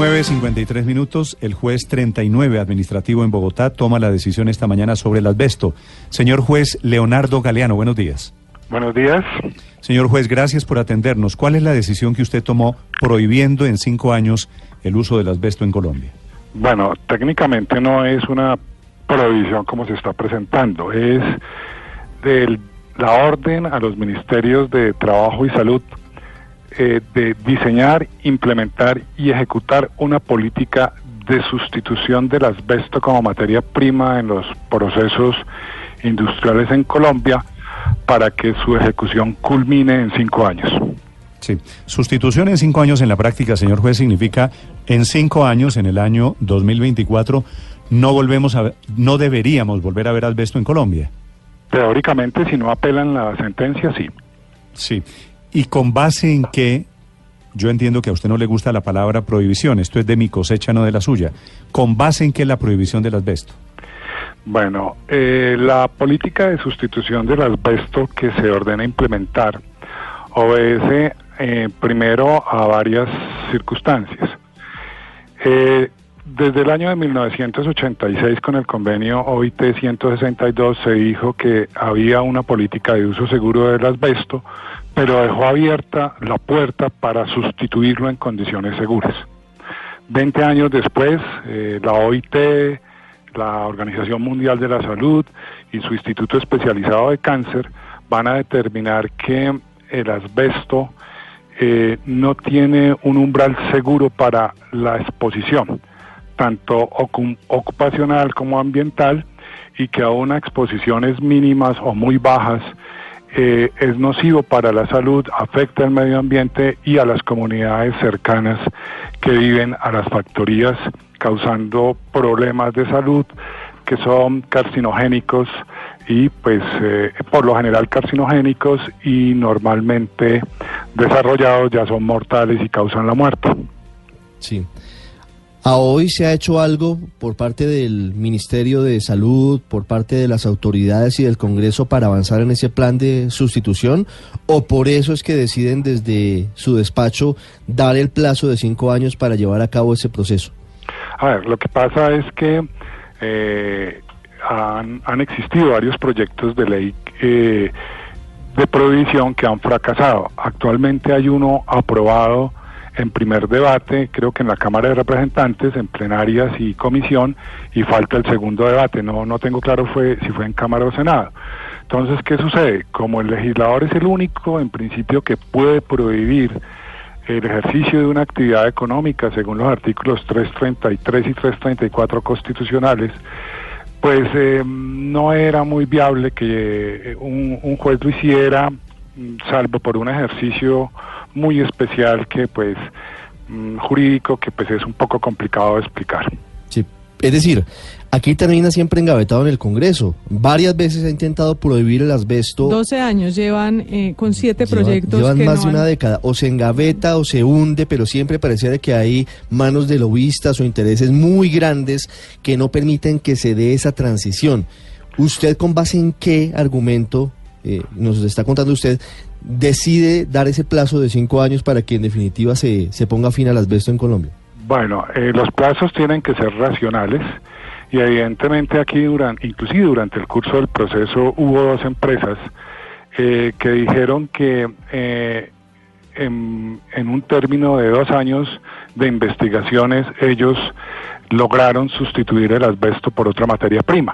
19.53 minutos, el juez 39 administrativo en Bogotá toma la decisión esta mañana sobre el asbesto. Señor juez Leonardo Galeano, buenos días. Buenos días. Señor juez, gracias por atendernos. ¿Cuál es la decisión que usted tomó prohibiendo en cinco años el uso del asbesto en Colombia? Bueno, técnicamente no es una prohibición como se está presentando, es de la orden a los ministerios de Trabajo y Salud eh, de diseñar, implementar y ejecutar una política de sustitución del asbesto como materia prima en los procesos industriales en Colombia para que su ejecución culmine en cinco años. Sí, sustitución en cinco años en la práctica, señor juez, significa en cinco años, en el año 2024, no volvemos a, no deberíamos volver a ver asbesto en Colombia. Teóricamente, si no apelan la sentencia, sí. Sí. ¿Y con base en qué? Yo entiendo que a usted no le gusta la palabra prohibición, esto es de mi cosecha, no de la suya. ¿Con base en qué la prohibición del asbesto? Bueno, eh, la política de sustitución del asbesto que se ordena implementar obedece eh, primero a varias circunstancias. Eh, desde el año de 1986 con el convenio OIT 162 se dijo que había una política de uso seguro del asbesto, pero dejó abierta la puerta para sustituirlo en condiciones seguras. Veinte años después, eh, la OIT, la Organización Mundial de la Salud y su Instituto Especializado de Cáncer van a determinar que el asbesto eh, no tiene un umbral seguro para la exposición tanto ocupacional como ambiental, y que a exposiciones mínimas o muy bajas eh, es nocivo para la salud, afecta al medio ambiente y a las comunidades cercanas que viven a las factorías, causando problemas de salud que son carcinogénicos y pues eh, por lo general carcinogénicos y normalmente desarrollados ya son mortales y causan la muerte. Sí. ¿A hoy se ha hecho algo por parte del Ministerio de Salud, por parte de las autoridades y del Congreso para avanzar en ese plan de sustitución? ¿O por eso es que deciden desde su despacho dar el plazo de cinco años para llevar a cabo ese proceso? A ver, lo que pasa es que eh, han, existido varios proyectos de ley eh, de prohibición que han fracasado. Actualmente hay uno aprobado en primer debate, creo que en la Cámara de Representantes, en plenarias y comisión, y falta el segundo debate. No, no tengo claro fue, si fue en Cámara o Senado. Entonces, ¿qué sucede? Como el legislador es el único, en principio, que puede prohibir el ejercicio de una actividad económica según los artículos 333 y 334 constitucionales, pues eh, no era muy viable que un, un juez lo hiciera, salvo por un ejercicio muy especial que pues mm, jurídico que pues es un poco complicado de explicar. Sí, es decir, aquí termina siempre engavetado en el Congreso. Varias veces ha intentado prohibir el asbesto. 12 años llevan eh, con siete proyectos. Llevan más de una década. O se engaveta o se hunde, pero siempre pareciera que hay manos de lobistas o intereses muy grandes que no permiten que se dé esa transición. ¿Usted con base en qué argumento eh, nos está contando usted, decide dar ese plazo de cinco años para que en definitiva se, se ponga fin al asbesto en Colombia? Bueno, eh, los plazos tienen que ser racionales y evidentemente aquí, durante, inclusive durante el curso del proceso, hubo dos empresas eh, que dijeron que eh, en, en un término de dos años de investigaciones ellos lograron sustituir el asbesto por otra materia prima.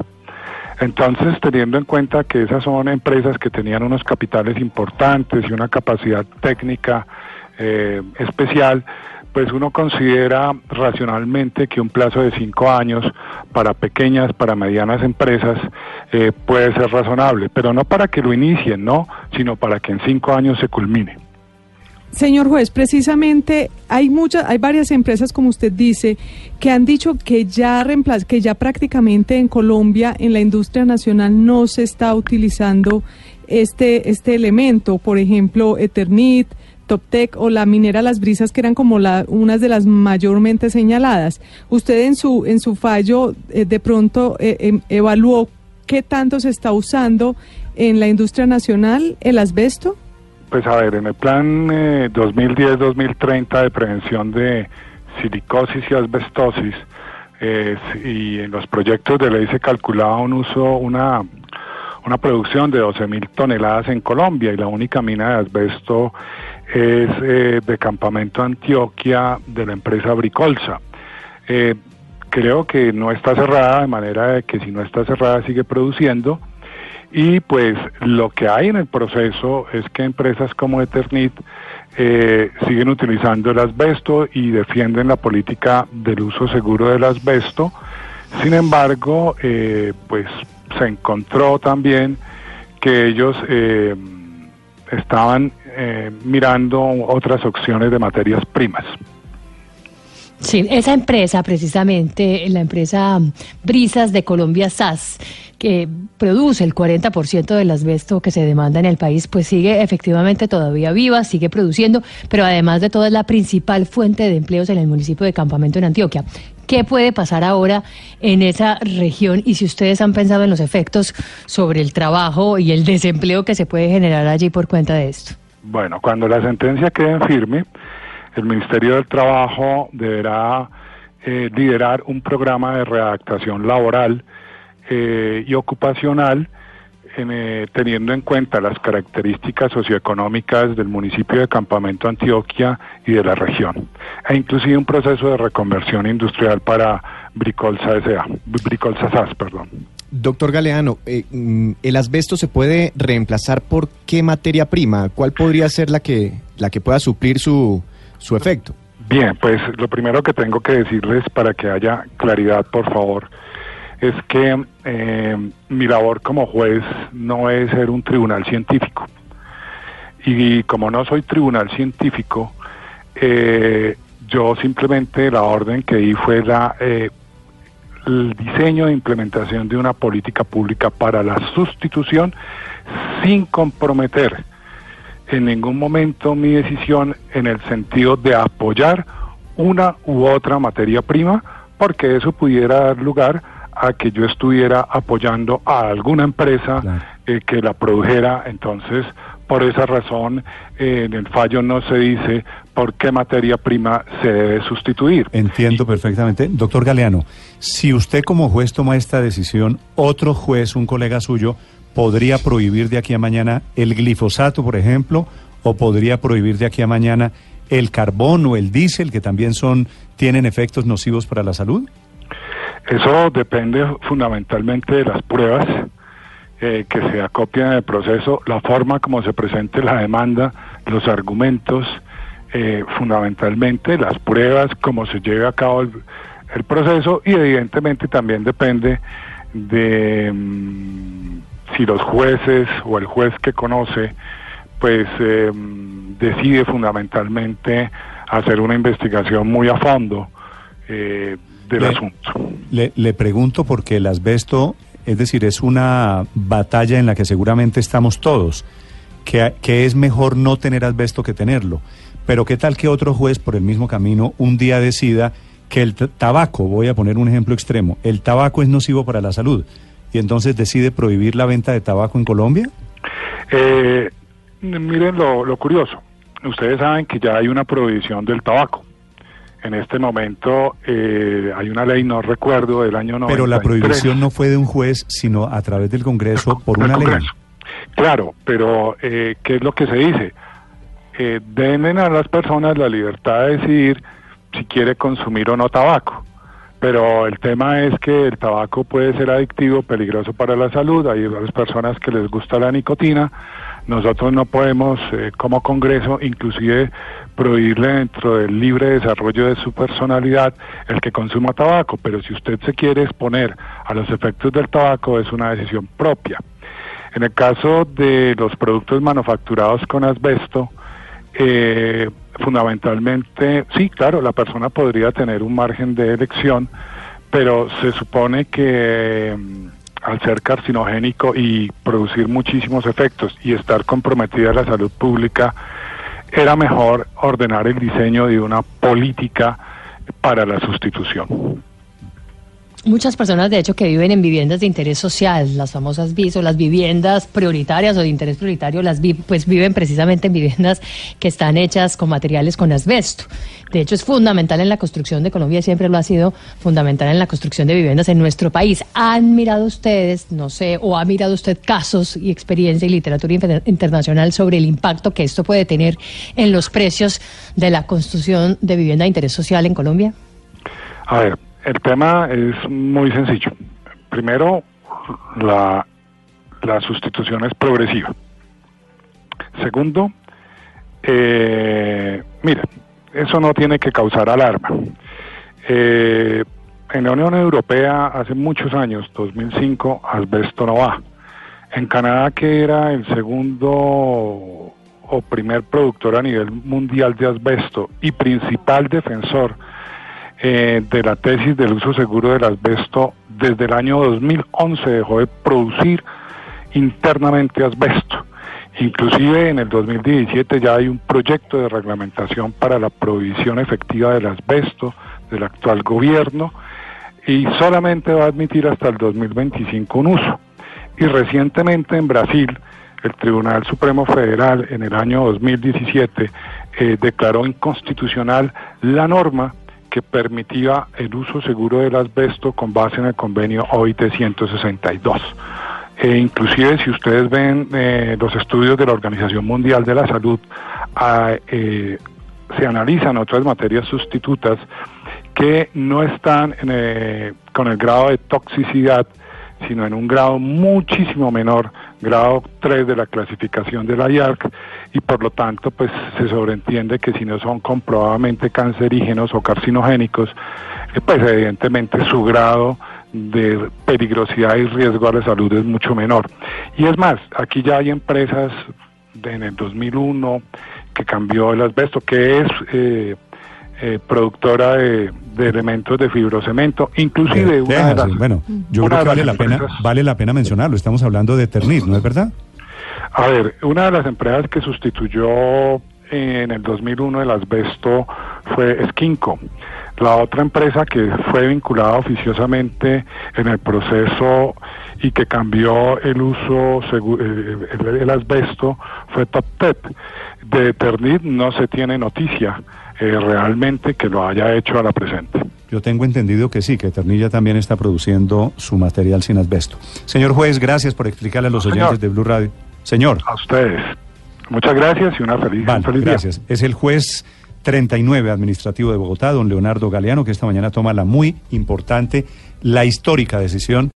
Entonces, teniendo en cuenta que esas son empresas que tenían unos capitales importantes y una capacidad técnica eh, especial, pues uno considera racionalmente que un plazo de cinco años para pequeñas, para medianas empresas eh, puede ser razonable, pero no para que lo inicien, no, sino para que en cinco años se culmine. Señor juez, precisamente hay muchas, hay varias empresas, como usted dice, que han dicho que ya que ya prácticamente en Colombia, en la industria nacional, no se está utilizando este, este elemento. Por ejemplo, Eternit, Toptec o la minera Las Brisas, que eran como la, unas de las mayormente señaladas. ¿Usted en su, en su fallo eh, de pronto eh, em, evaluó qué tanto se está usando en la industria nacional el asbesto? Pues a ver, en el plan 2010-2030 eh, de prevención de silicosis y asbestosis, y en los proyectos de ley se calculaba un uso, una, una producción de 12 mil toneladas en Colombia y la única mina de asbesto es eh, de Campamento Antioquia de la empresa Bricolsa. Eh, creo que no está cerrada, de manera que si no está cerrada sigue produciendo. Y pues lo que hay en el proceso es que empresas como Eternit eh, siguen utilizando el asbesto y defienden la política del uso seguro del asbesto. Sin embargo, eh, pues se encontró también que ellos eh, estaban mirando otras opciones de materias primas. Sí, esa empresa, precisamente, la empresa Brisas de Colombia SAS, que produce el 40% del asbesto que se demanda en el país, pues sigue efectivamente todavía viva, sigue produciendo, pero además de todo es la principal fuente de empleos en el municipio de Campamento en Antioquia. ¿Qué puede pasar ahora en esa región y si ustedes han pensado en los efectos sobre el trabajo y el desempleo que se puede generar allí por cuenta de esto? Bueno, cuando la sentencia quede en firme, el Ministerio del Trabajo deberá eh, liderar un programa de readaptación laboral eh, y ocupacional eh, teniendo en cuenta las características socioeconómicas del municipio de Campamento Antioquia y de la región, e inclusive un proceso de reconversión industrial para Bricolsa S.A., Bricolsa SAS, perdón. Doctor Galeano, mm, ¿el asbesto se puede reemplazar por qué materia prima? ¿Cuál podría ser la que, la que pueda suplir su, su efecto. Bien, pues lo primero que tengo que decirles para que haya claridad, por favor, es que eh, mi labor como juez no es ser un tribunal científico. Y como no soy tribunal científico, eh, yo simplemente la orden que di fue la, eh, el diseño e implementación de una política pública para la sustitución sin comprometer en ningún momento mi decisión en el sentido de apoyar una u otra materia prima, porque eso pudiera dar lugar a que yo estuviera apoyando a alguna empresa eh, que la produjera. Entonces, por esa razón, eh, en el fallo no se dice por qué materia prima se debe sustituir. Entiendo perfectamente. Doctor Galeano, si usted como juez toma esta decisión, otro juez, un colega suyo, podría prohibir de aquí a mañana el glifosato, por ejemplo, o podría prohibir de aquí a mañana el carbón o el diésel, que también son tienen efectos nocivos para la salud? Eso depende fundamentalmente de las pruebas eh, que se acopian en el proceso, la forma como se presente la demanda, los argumentos, eh, fundamentalmente las pruebas, cómo se lleve a cabo el, proceso y evidentemente también depende de... Mm, si los jueces o el juez que conoce, pues eh, decide fundamentalmente hacer una investigación muy a fondo eh, del asunto. Le, le pregunto porque el asbesto, es decir, es una batalla en la que seguramente estamos todos, que, que es mejor no tener asbesto que tenerlo. Pero qué tal que otro juez por el mismo camino un día decida que el tabaco, voy a poner un ejemplo extremo, el tabaco es nocivo para la salud y entonces decide prohibir la venta de tabaco en Colombia? Eh, miren lo, curioso. Ustedes saben que ya hay una prohibición del tabaco. En este momento eh, hay una ley, no recuerdo, del año 93. Pero la prohibición no fue de un juez, sino a través del Congreso por una ley. Claro, pero eh, ¿qué es lo que se dice? Eh, den a las personas la libertad de decidir si quiere consumir o no tabaco pero el tema es que el tabaco puede ser adictivo, peligroso para la salud, hay personas que les gusta la nicotina, nosotros no podemos eh, como Congreso inclusive prohibirle dentro del libre desarrollo de su personalidad el que consuma tabaco, pero si usted se quiere exponer a los efectos del tabaco es una decisión propia. En el caso de los productos manufacturados con asbesto, eh, fundamentalmente, sí, claro, la persona podría tener un margen de elección, pero se supone que mm, al ser carcinogénico y producir muchísimos efectos y estar comprometida la salud pública, era mejor ordenar el diseño de una política para la sustitución. Muchas personas, de hecho, que viven en viviendas de interés social, las famosas BIS o las viviendas prioritarias o de interés prioritario, las vi- pues viven precisamente en viviendas que están hechas con materiales con asbesto. De hecho, es fundamental en la construcción de Colombia, siempre lo ha sido fundamental en la construcción de viviendas en nuestro país. ¿Han mirado ustedes, no sé, o ha mirado usted casos y experiencia y literatura inter- internacional sobre el impacto que esto puede tener en los precios de la construcción de vivienda de interés social en Colombia? A ver, el tema es muy sencillo. Primero, la, la sustitución es progresiva. Segundo, eh, mire, eso no tiene que causar alarma. Eh, en la Unión Europea hace muchos años, 2005, asbesto no va. En Canadá, que era el segundo o primer productor a nivel mundial de asbesto y principal defensor eh, de la tesis del uso seguro del asbesto, desde el año 2011 dejó de producir internamente asbesto. Inclusive en el 2017 ya hay un proyecto de reglamentación para la prohibición efectiva del asbesto del actual gobierno y solamente va a admitir hasta el 2025 un uso. Y recientemente en Brasil, el Tribunal Supremo Federal en el año 2017 eh, declaró inconstitucional la norma que permitía el uso seguro del asbesto con base en el convenio OIT 162. E inclusive si ustedes ven eh, los estudios de la Organización Mundial de la Salud, ah, eh, se analizan otras materias sustitutas que no están en, eh, con el grado de toxicidad, sino en un grado muchísimo menor, grado 3 de la clasificación de la IARC, y por lo tanto pues se sobreentiende que si no son comprobadamente cancerígenos o carcinogénicos, eh, pues evidentemente su grado de peligrosidad y riesgo a la salud es mucho menor. Y es más, aquí ya hay empresas de, en el 2001 que cambió el asbesto, que es eh, eh, productora de, de elementos de fibrocemento, inclusive Eh, una de déjase, las, bueno, yo creo que de vale la pena, vale la pena mencionarlo. Estamos hablando de Ternit, ¿no es verdad? A ver, una de las empresas que sustituyó en el 2001 el asbesto fue Skinco. La otra empresa que fue vinculada oficiosamente en el proceso y que cambió el uso, eh, el, asbesto, fue TopTep. De Ternit no se tiene noticia eh, realmente que lo haya hecho a la presente. Yo tengo entendido que sí, que Ternilla también está produciendo su material sin asbesto. Señor juez, gracias por explicarle a los oyentes de Blue Radio. Señor, A ustedes. Muchas gracias y una feliz, un vale, día. gracias. Es el juez 39 administrativo de Bogotá, don Leonardo Galeano, que esta mañana toma la muy importante, la histórica decisión